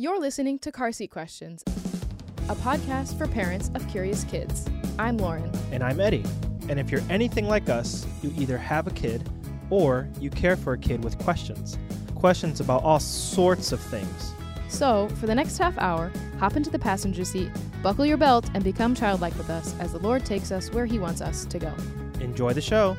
You're listening to Car Seat Questions, a podcast for parents of curious kids. I'm Lauren. And I'm Eddie. And if you're anything like us, you either have a kid or you care for a kid with questions. Questions about all sorts of things. So, for the next half hour, hop into the passenger seat, buckle your belt, and become childlike with us as the Lord takes us where He wants us to go. Enjoy the show.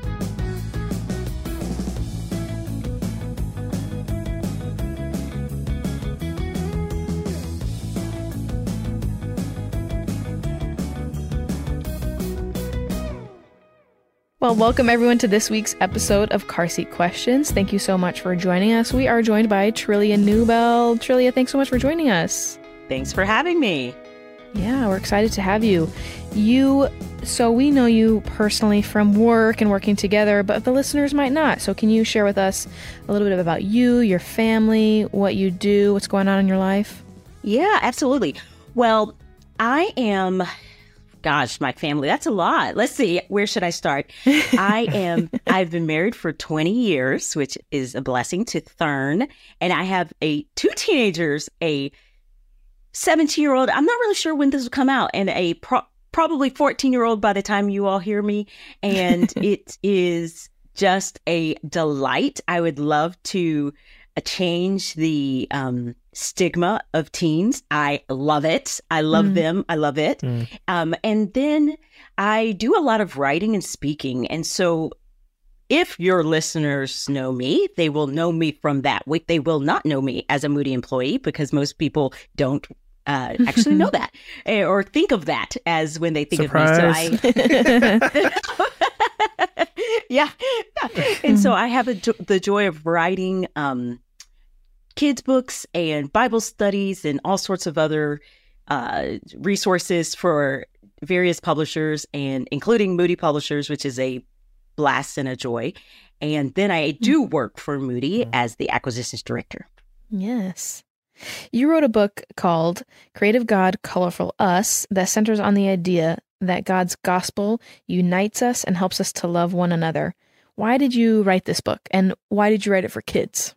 Well, welcome everyone to this week's episode of Car Seat Questions. Thank you so much for joining us. We are joined by Trillia Newbell. Trillia, thanks so much for joining us. Thanks for having me. Yeah, we're excited to have you. You, so we know you personally from work and working together, but the listeners might not. So, can you share with us a little bit about you, your family, what you do, what's going on in your life? Yeah, absolutely. Well, I am gosh, my family, that's a lot. Let's see, where should I start? I am, I've been married for 20 years, which is a blessing to Thurn. And I have a two teenagers, a 17 year old, I'm not really sure when this will come out, and a pro- probably 14 year old by the time you all hear me. And it is just a delight. I would love to uh, change the um, stigma of teens. I love it. I love mm. them. I love it. Mm. Um, and then I do a lot of writing and speaking. And so if your listeners know me, they will know me from that. They will not know me as a Moody employee because most people don't uh, actually know that eh, or think of that as when they think Surprise. of me. So I, yeah, and so I have a, the joy of writing um, kids' books and Bible studies and all sorts of other uh, resources for various publishers and including Moody Publishers, which is a blast and a joy. And then I do mm. work for Moody as the acquisitions director. Yes. You wrote a book called Creative God, Colorful Us that centers on the idea that God's gospel unites us and helps us to love one another. Why did you write this book and why did you write it for kids?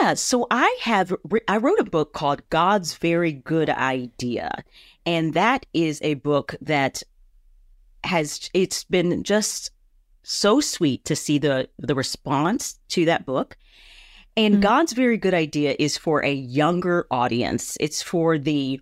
Yeah, so I have I wrote a book called God's Very Good Idea, and that is a book that has it's been just so sweet to see the the response to that book. And mm-hmm. God's Very Good Idea is for a younger audience. It's for the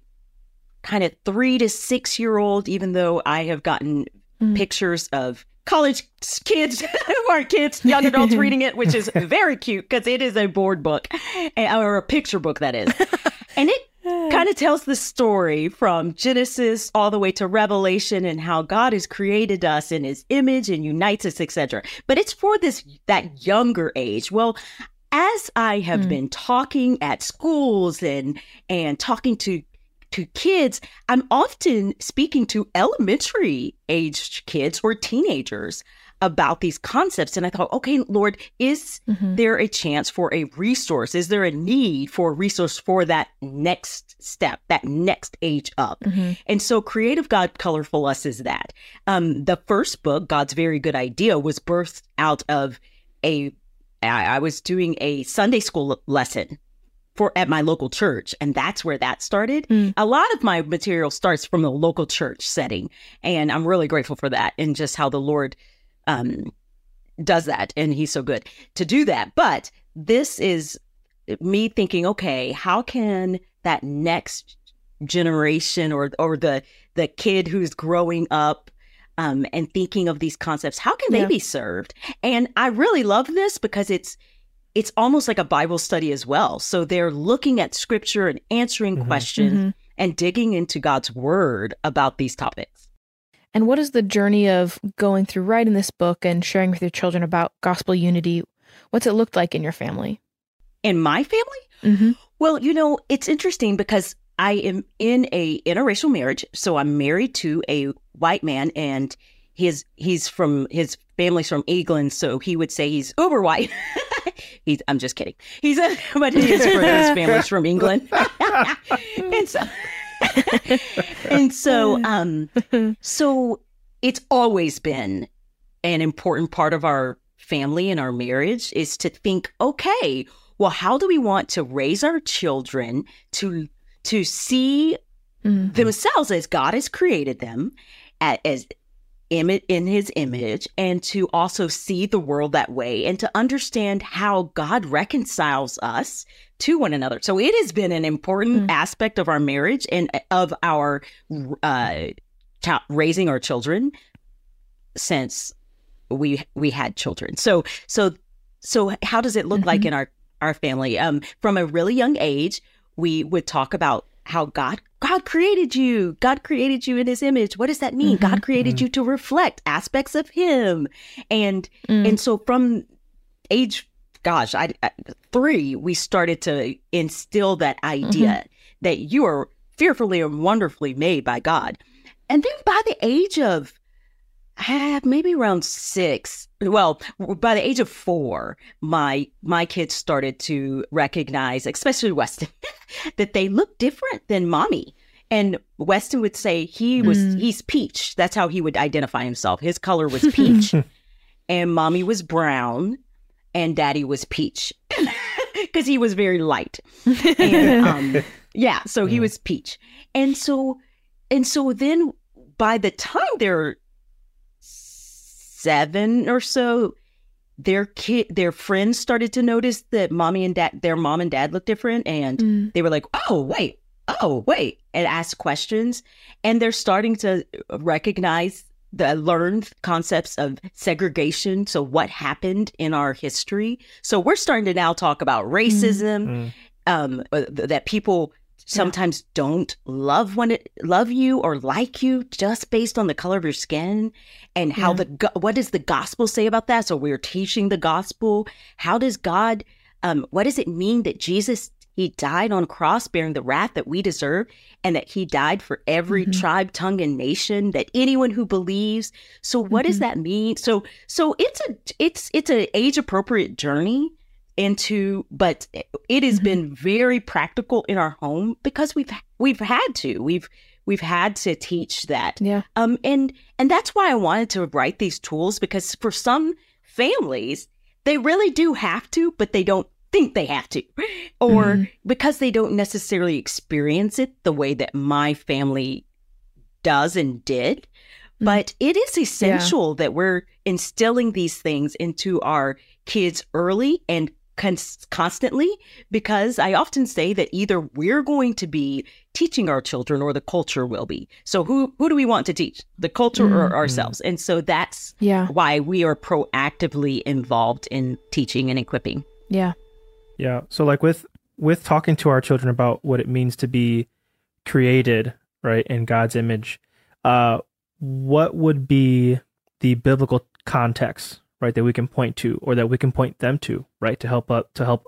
kind of 3 to 6 year old even though I have gotten mm-hmm. pictures of college kids who aren't kids, young adults reading it, which is very cute because it is a board book eh, or a picture book, that is. and it kind of tells the story from Genesis all the way to Revelation and how God has created us in his image and unites us, etc. But it's for this that younger age. Well, as I have mm. been talking at schools and and talking to to kids, I'm often speaking to elementary aged kids or teenagers about these concepts. And I thought, okay, Lord, is mm-hmm. there a chance for a resource? Is there a need for a resource for that next step, that next age up? Mm-hmm. And so Creative God Colorful Us is that. Um, the first book, God's Very Good Idea, was birthed out of a I was doing a Sunday school lesson for at my local church and that's where that started mm. a lot of my material starts from the local church setting and i'm really grateful for that and just how the lord um, does that and he's so good to do that but this is me thinking okay how can that next generation or or the the kid who's growing up um, and thinking of these concepts how can they yeah. be served and i really love this because it's it's almost like a Bible study as well. So they're looking at scripture and answering mm-hmm. questions mm-hmm. and digging into God's word about these topics. And what is the journey of going through writing this book and sharing with your children about gospel unity? What's it looked like in your family? In my family? Mm-hmm. Well, you know, it's interesting because I am in a interracial marriage. So I'm married to a white man and his he's from his family's from England, so he would say he's uber white. he's I'm just kidding. He's a but he is from his family's from England. and so and so um so it's always been an important part of our family and our marriage is to think, okay, well, how do we want to raise our children to to see Mhm. themselves as God has created them as image in his image and to also see the world that way and to understand how God reconciles us to one another. So it has been an important Mm. aspect of our marriage and uh, of our uh raising our children since we we had children. So so so how does it look like Mhm. in our our family? Um from a really young age, we would talk about how God God created you. God created you in his image. What does that mean? Mhm. God created Mhm. you to reflect aspects of him. And Mm. and so from age gosh, I, I 3, we started to instill that idea that you are fearfully and wonderfully made by God. And then by the age of maybe around six, well, by the age of four, my my kids started to recognize, especially Weston, that they look different than mommy. And Weston would say he was Mm. he's peach. That's how he would identify himself. His color was peach, and mommy was brown, and daddy was peach because he was very light and um yeah so he was peach and so and so then by the time they're seven or so their kid their friends started to notice that mommy and dad their mom and dad looked different and Mm. they were like oh wait oh wait and ask questions and they're starting to recognize the learned concepts of segregation so what happened in our history so we're starting to now talk about racism Mm. um uh, that people sometimes don't love one love you or like you just based on the color of your skin and how Yeah. the what does the gospel say about that so we're teaching the gospel how does god um what does it mean that jesus he died on a cross bearing the wrath that we deserve and that he died for every Mhm. tribe tongue and nation that anyone who believes so what does Mhm. that mean so so it's a it's it's an age appropriate journey into but it has Mhm. been very practical in our home because we've we've had to we've we've had to teach that Yeah. um and and that's why I wanted to write these tools because for some families they really do have to but they don't think they have to or Mhm. because they don't necessarily experience it the way that my family does and did Mm. but it is essential that we're instilling these things into our kids early and cons- constantly because I often say that either we're going to be teaching our children or the culture will be. So who who do we want to teach? The culture or Mm. ourselves? And so that's Yeah. why we are proactively involved in teaching and equipping. Yeah. Yeah. So like with with talking to our children about what it means to be created, right, in God's image, uh what would be the biblical context, right, that we can point to or that we can point them to, right, to help up to help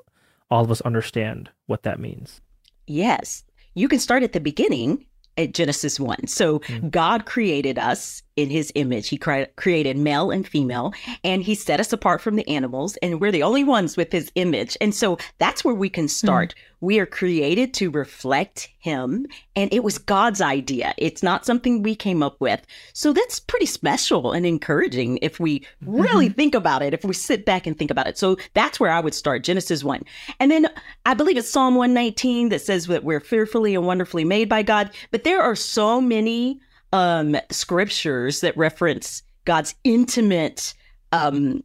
all of us understand what that means. Yes. You can start at the beginning at Genesis 1. So Mm. God created us in his image. He cre- created male and female, and he set us apart from the animals, and we're the only ones with his image. And so that's where we can hmm. start. We are created to reflect him, and it was God's idea. It's not something we came up with. So that's pretty special and encouraging if we really mm-hmm. think about it, if we sit back and think about it. So that's where I would start Genesis 1. And then I believe it's Psalm 119 that says that we're fearfully and wonderfully made by God. But there are so many um, scriptures that reference God's intimate um,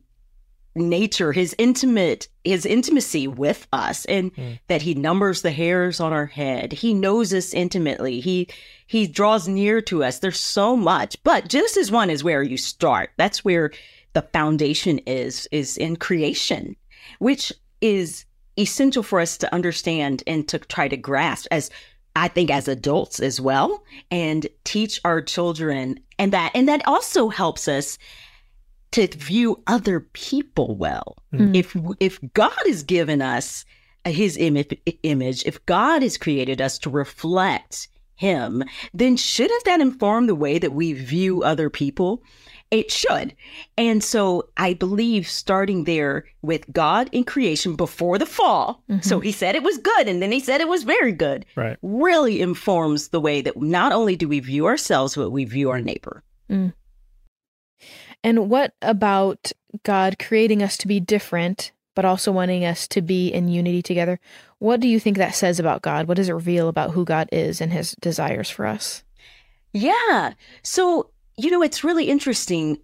nature, his intimate, his intimacy with us, and Mm. that he numbers the hairs on our head. He knows us intimately. He he draws near to us. There's so much. But Genesis 1 is where you start. That's where the foundation is, is in creation, which is essential for us to understand and to try to grasp as I think as adults as well and teach our children and that and that also helps us to view other people well. Mm. If if God has given us his image image, if God has created us to reflect him, then shouldn't that inform the way that we view other people? It should. And so I believe starting there with God in creation before the fall. So mm-hmm. he said it was good and then he said it was very good. Right. Really informs the way that not only do we view ourselves, but we view our neighbor. Mm. And what about God creating us to be different, but also wanting us to be in unity together. What do you think that says about God? What does it reveal about who God is and his desires for us? Yeah. So, you know, it's really interesting.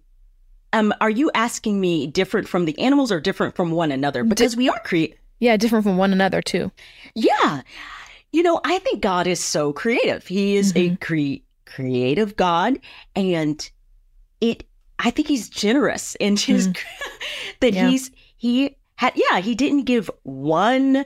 Um, are you asking me different from the animals or different from one another? Because we are create. Yeah, different from one another too. Yeah. You know, I think God is so creative. He is a cre- creative God and it I think he's generous in his that Yeah. he's he had yeah, he didn't give one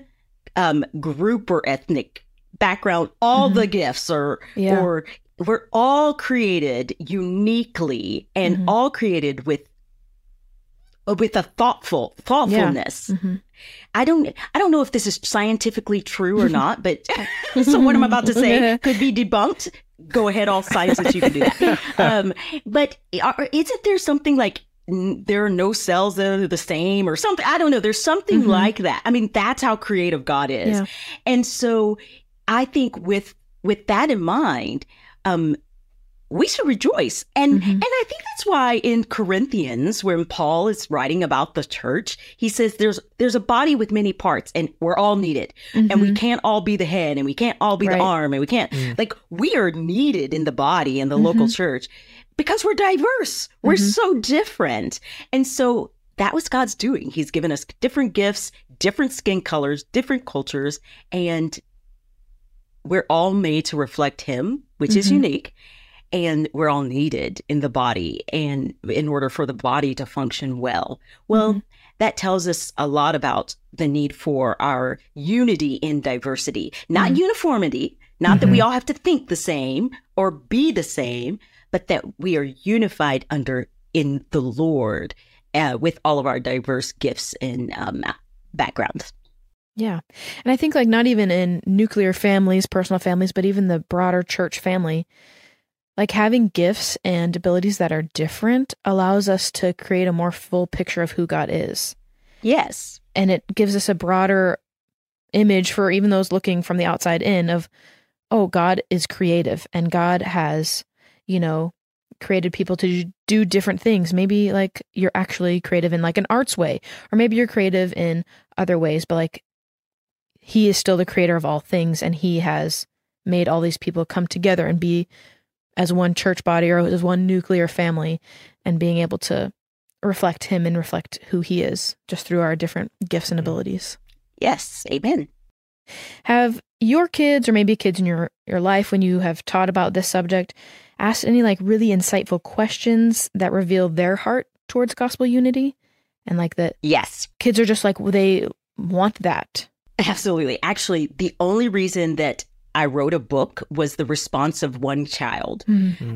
um group or ethnic background all the gifts or Yeah. or we're all created uniquely and Mhm. all created with with a thoughtful thoughtfulness. Mhm. I don't I don't know if this is scientifically true or not, but so what I'm about to say could be debunked. Go ahead, all scientists, you can do that. Um, but are, isn't there something like n- there are no cells that are the same or something? I don't know. There's something Mhm. like that. I mean, that's how creative God is. Yeah. And so I think with with that in mind, um, we should rejoice. And Mhm. and I think that's why in Corinthians, when Paul is writing about the church, he says there's there's a body with many parts and we're all needed. And we Mhm. can't all be the head and we can't all be Right. the arm and we can't Mm. like we are needed in the body in the local Mhm. church because we're diverse. We're Mhm. so different. And so that was God's doing. He's given us different gifts, different skin colors, different cultures, and we're all made to reflect him, which is Mhm. unique. And we're all needed in the body and in order for the body to function well. Well, Mhm. that tells us a lot about the need for our unity in diversity, not Mhm. uniformity, not that we all have to think the same or be the same, but that we are unified under in the Lord uh, with all of our diverse gifts and um, backgrounds. Yeah. And I think like not even in nuclear families, personal families, but even the broader church family, like having gifts and abilities that are different allows us to create a more full picture of who God is. Yes. And it gives us a broader image for even those looking from the outside in of, oh, God is creative and God has, you know, created people to do different things. Maybe like you're actually creative in like an arts way, or maybe you're creative in other ways, but like he is still the creator of all things and he has made all these people come together and be as one church body or as one nuclear family and being able to reflect him and reflect who he is just through our different gifts and mm-hmm. abilities. Yes. Amen. Have your kids or maybe kids in your your life when you have taught about this subject asked any like really insightful questions that reveal their heart towards gospel unity and like that Yes. kids are just like well, they want that. Absolutely. Actually, the only reason that I wrote a book was the response of one child.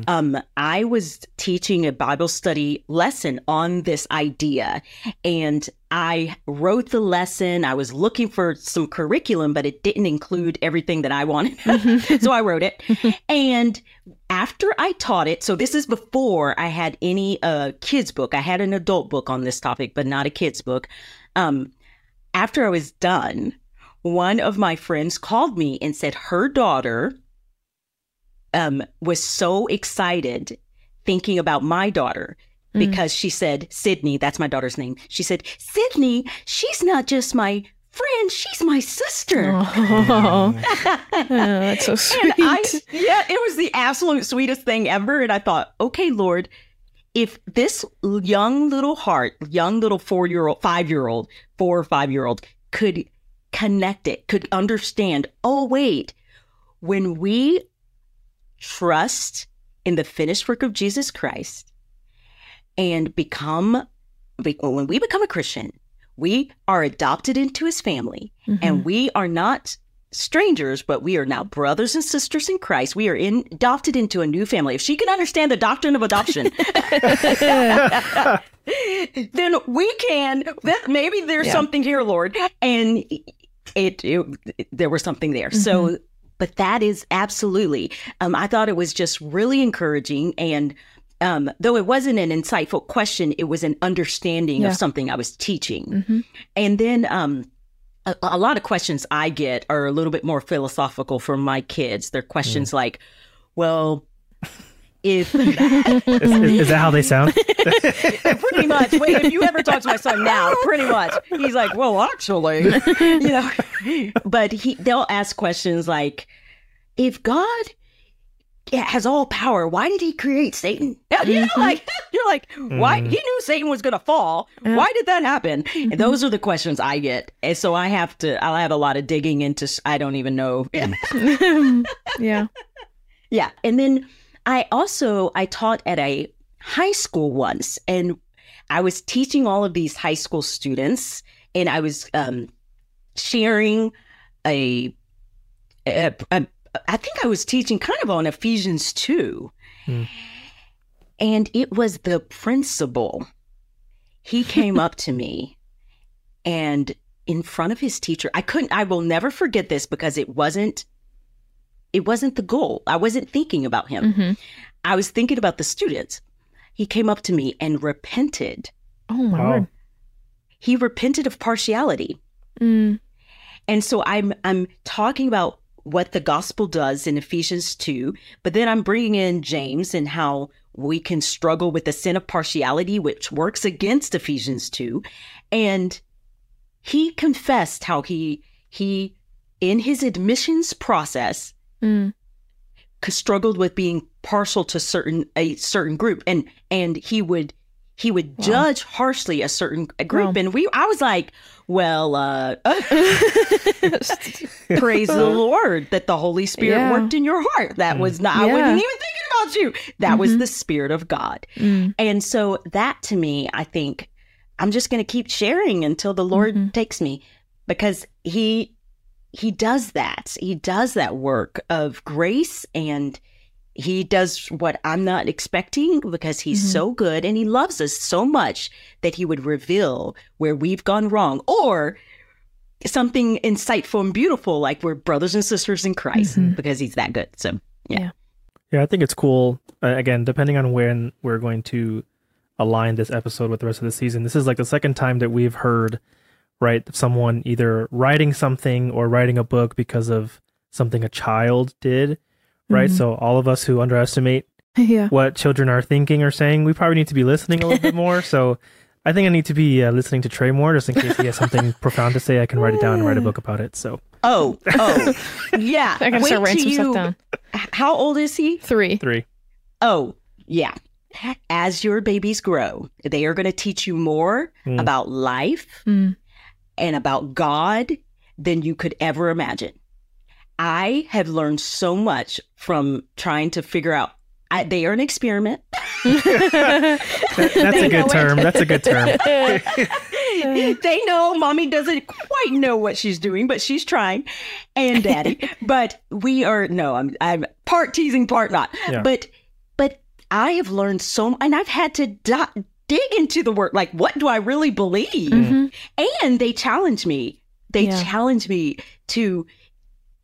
Um, I was teaching a Bible study lesson on this idea, and I wrote the lesson. I was looking for some curriculum, but it didn't include everything that I wanted. so I wrote it. and after I taught it, so this is before I had any uh, kids' book. I had an adult book on this topic, but not a kids' book. Um, after I was done, one of my friends called me and said her daughter um, was so excited thinking about my daughter Mm. because she said, Sydney, that's my daughter's name. She said, Sydney, she's not just my friend, she's my sister. Oh, that's so sweet. I, yeah, it was the absolute sweetest thing ever. And I thought, okay, Lord, if this young little heart, young little four year old, five year old, four or five year old could connect it, could understand, oh, wait, when we trust in the finished work of Jesus Christ and become, when we become a Christian, we are adopted into his family Mhm. and we are not strangers, but we are now brothers and sisters in Christ. We are in, adopted into a new family. If she can understand the doctrine of adoption, then we can. That maybe there's Yeah. something here, Lord, and it, it there was something there. So, but that is absolutely. Um, I thought it was just really encouraging and. Um, though it wasn't an insightful question, it was an understanding Yeah. of something I was teaching. Mhm. And then um, a, a lot of questions I get are a little bit more philosophical from my kids. They're questions like, well, if Is, is, is that how they sound? pretty much. Wait, if you ever talk to my son now, pretty much, he's like, "Well, actually," you know. But he, they'll ask questions like, "If God has all power, why did He create Satan?" You know, mm-hmm. like you're like, "Why? Mm. He knew Satan was going to fall. Why did that happen?" And those mm-hmm. are the questions I get, and so I have to. I'll have a lot of digging into. I don't even know. yeah. Yeah. And then I also I taught at a high school once and I was teaching all of these high school students and I was um sharing a, a, a I think I was teaching kind of on Ephesians 2. Hmm. And it was the principal. He came up to me and in front of his teacher, I couldn't I will never forget this because it wasn't it wasn't the goal. I wasn't thinking about him. hmm I was thinking about the students. He came up to me and repented. Oh my Wow. word. He repented of partiality. Mm. And so I'm I'm talking about what the gospel does in Ephesians 2, but then I'm bringing in James and how we can struggle with the sin of partiality which works against Ephesians 2 and he confessed how he he in his admissions process Mm. struggled with being partial to certain a certain group and and he would he would Wow. judge harshly a certain group Wow. and we I was like well uh praise the lord that the holy spirit Yeah. worked in your heart that Mm. was not I wasn't even thinking about you that was Mhm. the spirit of god Mm. and so that to me I think I'm just going to keep sharing until the lord Mhm. takes me because he he does that he does that work of grace and he does what I'm not expecting because he's Mhm. so good and he loves us so much that he would reveal where we've gone wrong or something insightful and beautiful like we're brothers and sisters in Christ Mhm. because he's that good. So, yeah. Yeah, I think it's cool. Uh, again, depending on when we're going to align this episode with the rest of the season, this is like the second time that we've heard, right, someone either writing something or writing a book because of something a child did, right? Mhm. So all of us who underestimate yeah. what children are thinking or saying, we probably need to be listening a little bit more. So I think I need to be uh, listening to Trey more just in case he has something profound to say. I can write it down and write a book about it. So oh, oh, yeah. I gotta Wait start writing some you- stuff down. How old is he? Three. three. Oh, yeah. As your babies grow, they are going to teach you more Mm. about life Mm. And about God than you could ever imagine. I have learned so much from trying to figure out. I, they are an experiment. That- that's a good it. term. That's a good term. they know mommy doesn't quite know what she's doing, but she's trying, and daddy. but we are no, I'm I'm part teasing, part not. Yeah. But but I have learned so, and I've had to do- dig into the work. Like, what do I really believe? Mhm. And they challenge me. They Yeah. challenge me to.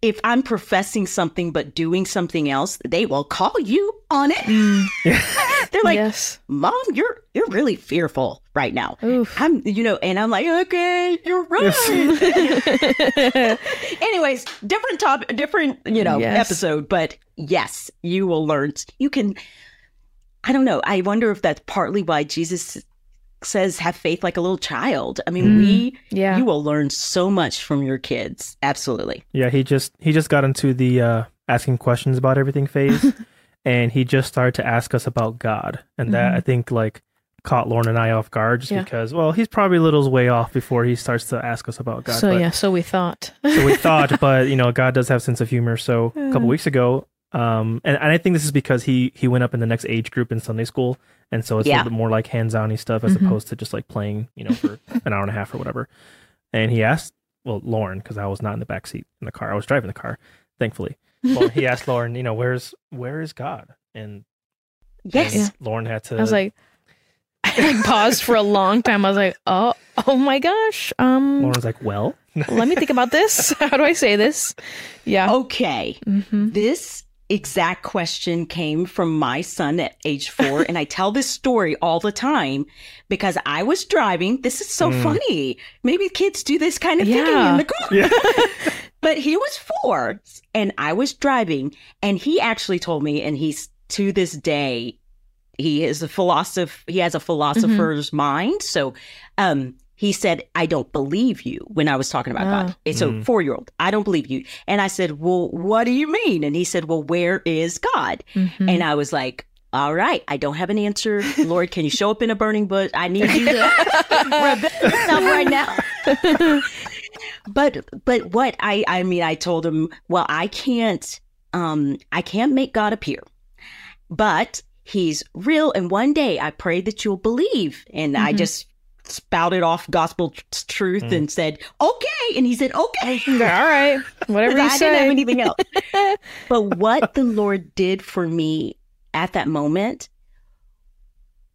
If I'm professing something but doing something else, they will call you on it. Mm. They're like, yes. "Mom, you're you're really fearful right now." Oof. I'm, you know, and I'm like, okay, you're right. Anyways, different topic, different, you know, Yes. episode, but yes, you will learn. You can, I don't know. I wonder if that's partly why Jesus says, have faith like a little child. I mean, Mm. we, yeah. you will learn so much from your kids. Absolutely. Yeah, he just he just got into the uh, asking questions about everything phase, and he just started to ask us about God, and that Mhm. I think like caught Lauren and I off guard just Yeah. because well he's probably a little way off before he starts to ask us about God. so but, yeah, so we thought. so we thought, but you know God does have sense of humor. So a couple weeks ago, um, and, and I think this is because he he went up in the next age group in Sunday school, and so it's a little bit more like hands-on stuff as Mhm. opposed to just like playing you know for an hour and a half or whatever. And he asked, well, Lauren, because I was not in the back seat in the car, I was driving the car, thankfully. Well, he asked Lauren, you know, where's where is God? And, Yes. and Lauren had to. I was like, I like paused for a long time. I was like, oh, oh my gosh. Um, Lauren was like, well, let me think about this. How do I say this? Yeah. Okay. hmm This exact question came from my son at age four. and I tell this story all the time because I was driving. This is so Mm. funny. Maybe kids do this kind of thing Yeah. in the car. yeah, But he was four and I was driving and he actually told me, and he's to this day, he is a philosopher. He has a philosopher's mind. So, um, he said, "I don't believe you." When I was talking about God, it's a Mm. four year old. I don't believe you. And I said, "Well, what do you mean?" And he said, "Well, where is God?" Mhm. And I was like, all right, I don't have an answer. Lord, can you show up in a burning bush? I need you to reveal yourself right now. but but what I I mean, I told him, well, I can't um I can't make God appear. But he's real and one day I pray that you'll believe. And I Mhm. just spouted off gospel tr- truth Mm. and said, okay. And he said, okay. All right. Whatever you I didn't have say. anything else. but what the Lord did for me at that moment,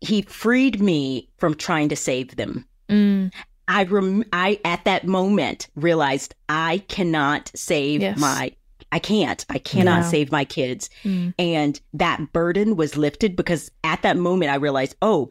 He freed me from trying to save them. Mm, I rem- I at that moment realized I cannot save Yes. my I can't. I cannot Yeah. save my kids. mm, And that burden was lifted because at that moment I realized, oh,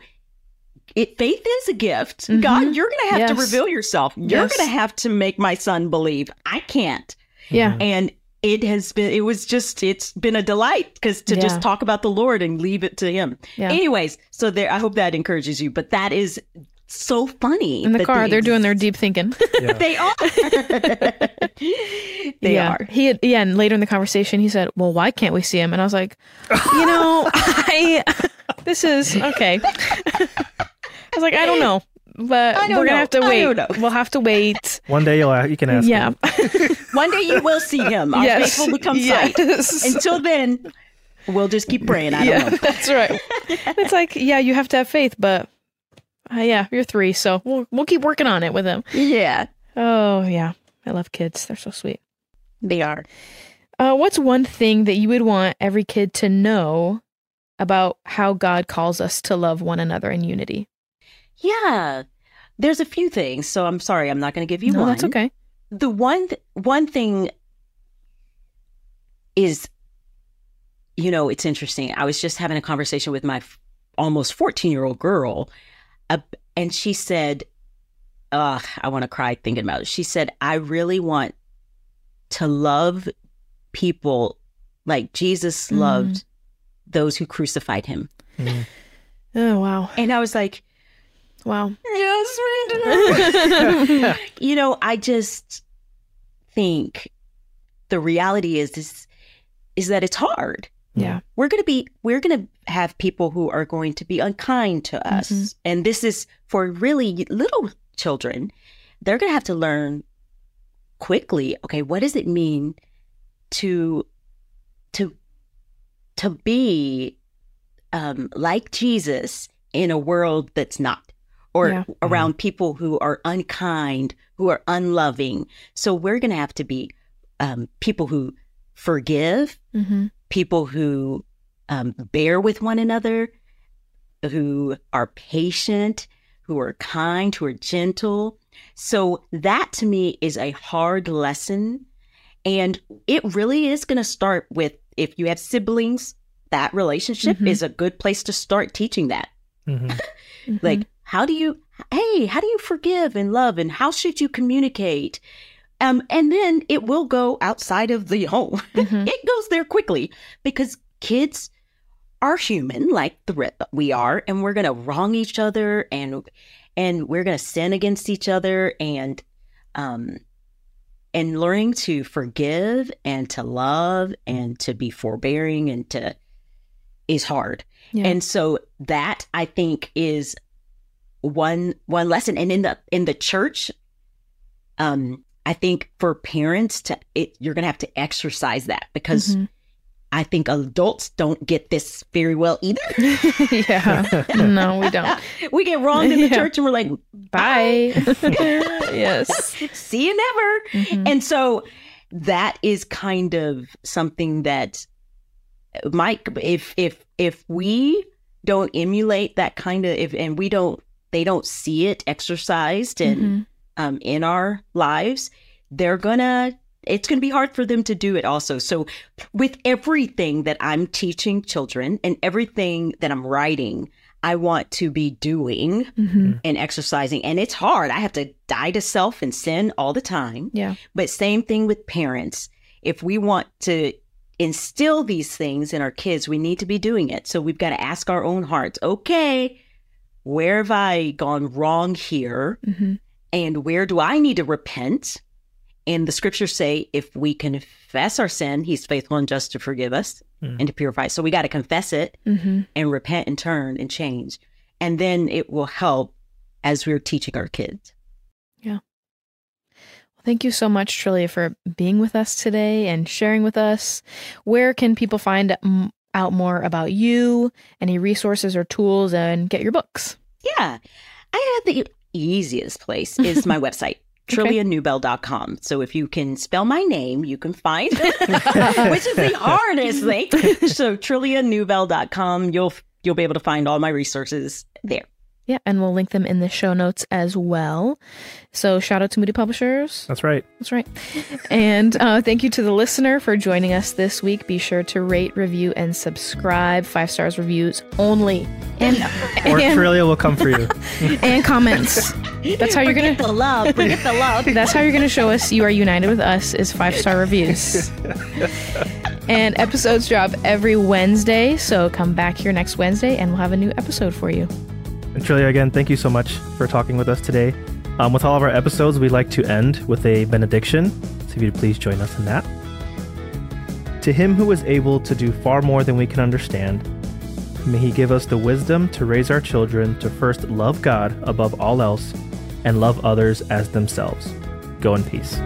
it faith is a gift. Mhm. God, you're gonna have to reveal yourself. You're Yes. gonna have to make my son believe. I can't yeah. and it has been it was just it's been a delight because to Yeah. just talk about the lord and leave it to him Yeah. anyways so there i hope that encourages you but that is so funny In the car, they they're doing their deep thinking. Yeah. they are they yeah. are He had, yeah, and later in the conversation, he said, "Well, why can't we see him?" And I was like, "You know, I this is okay." I was like, "I don't know, but I don't we're gonna know. have to I wait. don't know." We'll have to wait." One day you'll you can ask. yeah. him. one day you will see him our yes. faith will become sight yes. until then we'll just keep praying i don't yeah, know that's right. it's like, yeah, you have to have faith, but uh, yeah, you're three, so we'll we'll keep working on it with him. yeah Oh yeah, I love kids. They're so sweet. they are Uh, what's one thing that you would want every kid to know about how God calls us to love one another in unity? Yeah there's a few things so i'm sorry i'm not going to give you no, one that's okay. the one th- one thing is you know it's interesting i was just having a conversation with my f- almost 14 year old girl uh, and she said uh i want to cry thinking about it she said i really want to love people like jesus Mm. loved those who crucified him Mm. Oh wow, and i was like wow. yes we do you know, I just think the reality is is is that it's hard. yeah, We're going to be we're going to have people who are going to be unkind to us. Mhm. And this is for really little children. They're going to have to learn quickly, okay, what does it mean to to to be um like Jesus in a world that's not or Yeah. around people who are unkind, who are unloving. So we're going to have to be um, people who forgive, hmm people who um, bear with one another, who are patient, who are kind, who are gentle. So that to me is a hard lesson. And it really is going to start with if you have siblings, that relationship Mhm. is a good place to start teaching that. Mhm. Like, how do you, hey, how do you forgive and love and how should you communicate? Um, and then it will go outside of the home. Mhm. it goes there quickly because kids are human like the we are and we're going to wrong each other and and we're going to sin against each other and um and learning to forgive and to love and to be forbearing and to is hard Yeah. and so that i think is one one lesson and in the in the church um i think for parents to it you're gonna have to exercise that because Mhm. i think adults don't get this very well either yeah. No, we don't. we get wronged in the Yeah. church and we're like Bye. yes. see you never Mhm. And so that is kind of something that Mike if if if we don't emulate that kind of if and we don't they don't see it exercised and Mhm. um in our lives, they're gonna it's going to be hard for them to do it also. So with everything that I'm teaching children and everything that I'm writing, I want to be doing Mhm. and exercising and it's hard. I have to die to self and sin all the time. Yeah. But same thing with parents. If we want to instill these things in our kids, we need to be doing it. So we've got to ask our own hearts, okay, where have I gone wrong here? Mm-hmm. And where do I need to repent? And the scriptures say if we confess our sin, he's faithful and just to forgive us Mm. and to purify. So we got to confess it Mm-hmm. and repent and turn and change. And then it will help as we're teaching our kids. Yeah. Well, thank you so much, Trillia, for being with us today and sharing with us. Where can people find out more about you, any resources or tools, and get your books? Yeah. I have the easiest place is my website. TrilliaNewbell.com. So if you can spell my name, you can find it, which is the hardest thing. So TrilliaNewbell.com, you'll you'll be able to find all my resources there. Yeah, and we'll link them in the show notes as well. So shout out to Moody Publishers. That's right. That's right. and uh, thank you to the listener for joining us this week. Be sure to rate, review, and subscribe. Five stars reviews only. And, Or and, Trillia will come for you. and comments. That's how you're gonna. the love. Forget the love. That's how you're gonna show us you are united with us is five star reviews. and episodes drop every Wednesday, so come back here next Wednesday and we'll have a new episode for you. Trillia, again, thank you so much for talking with us today. Um, with all of our episodes, we like to end with a benediction. So if you'd please join us in that. To him who is able to do far more than we can understand, may he give us the wisdom to raise our children to first love God above all else and love others as themselves. Go in peace.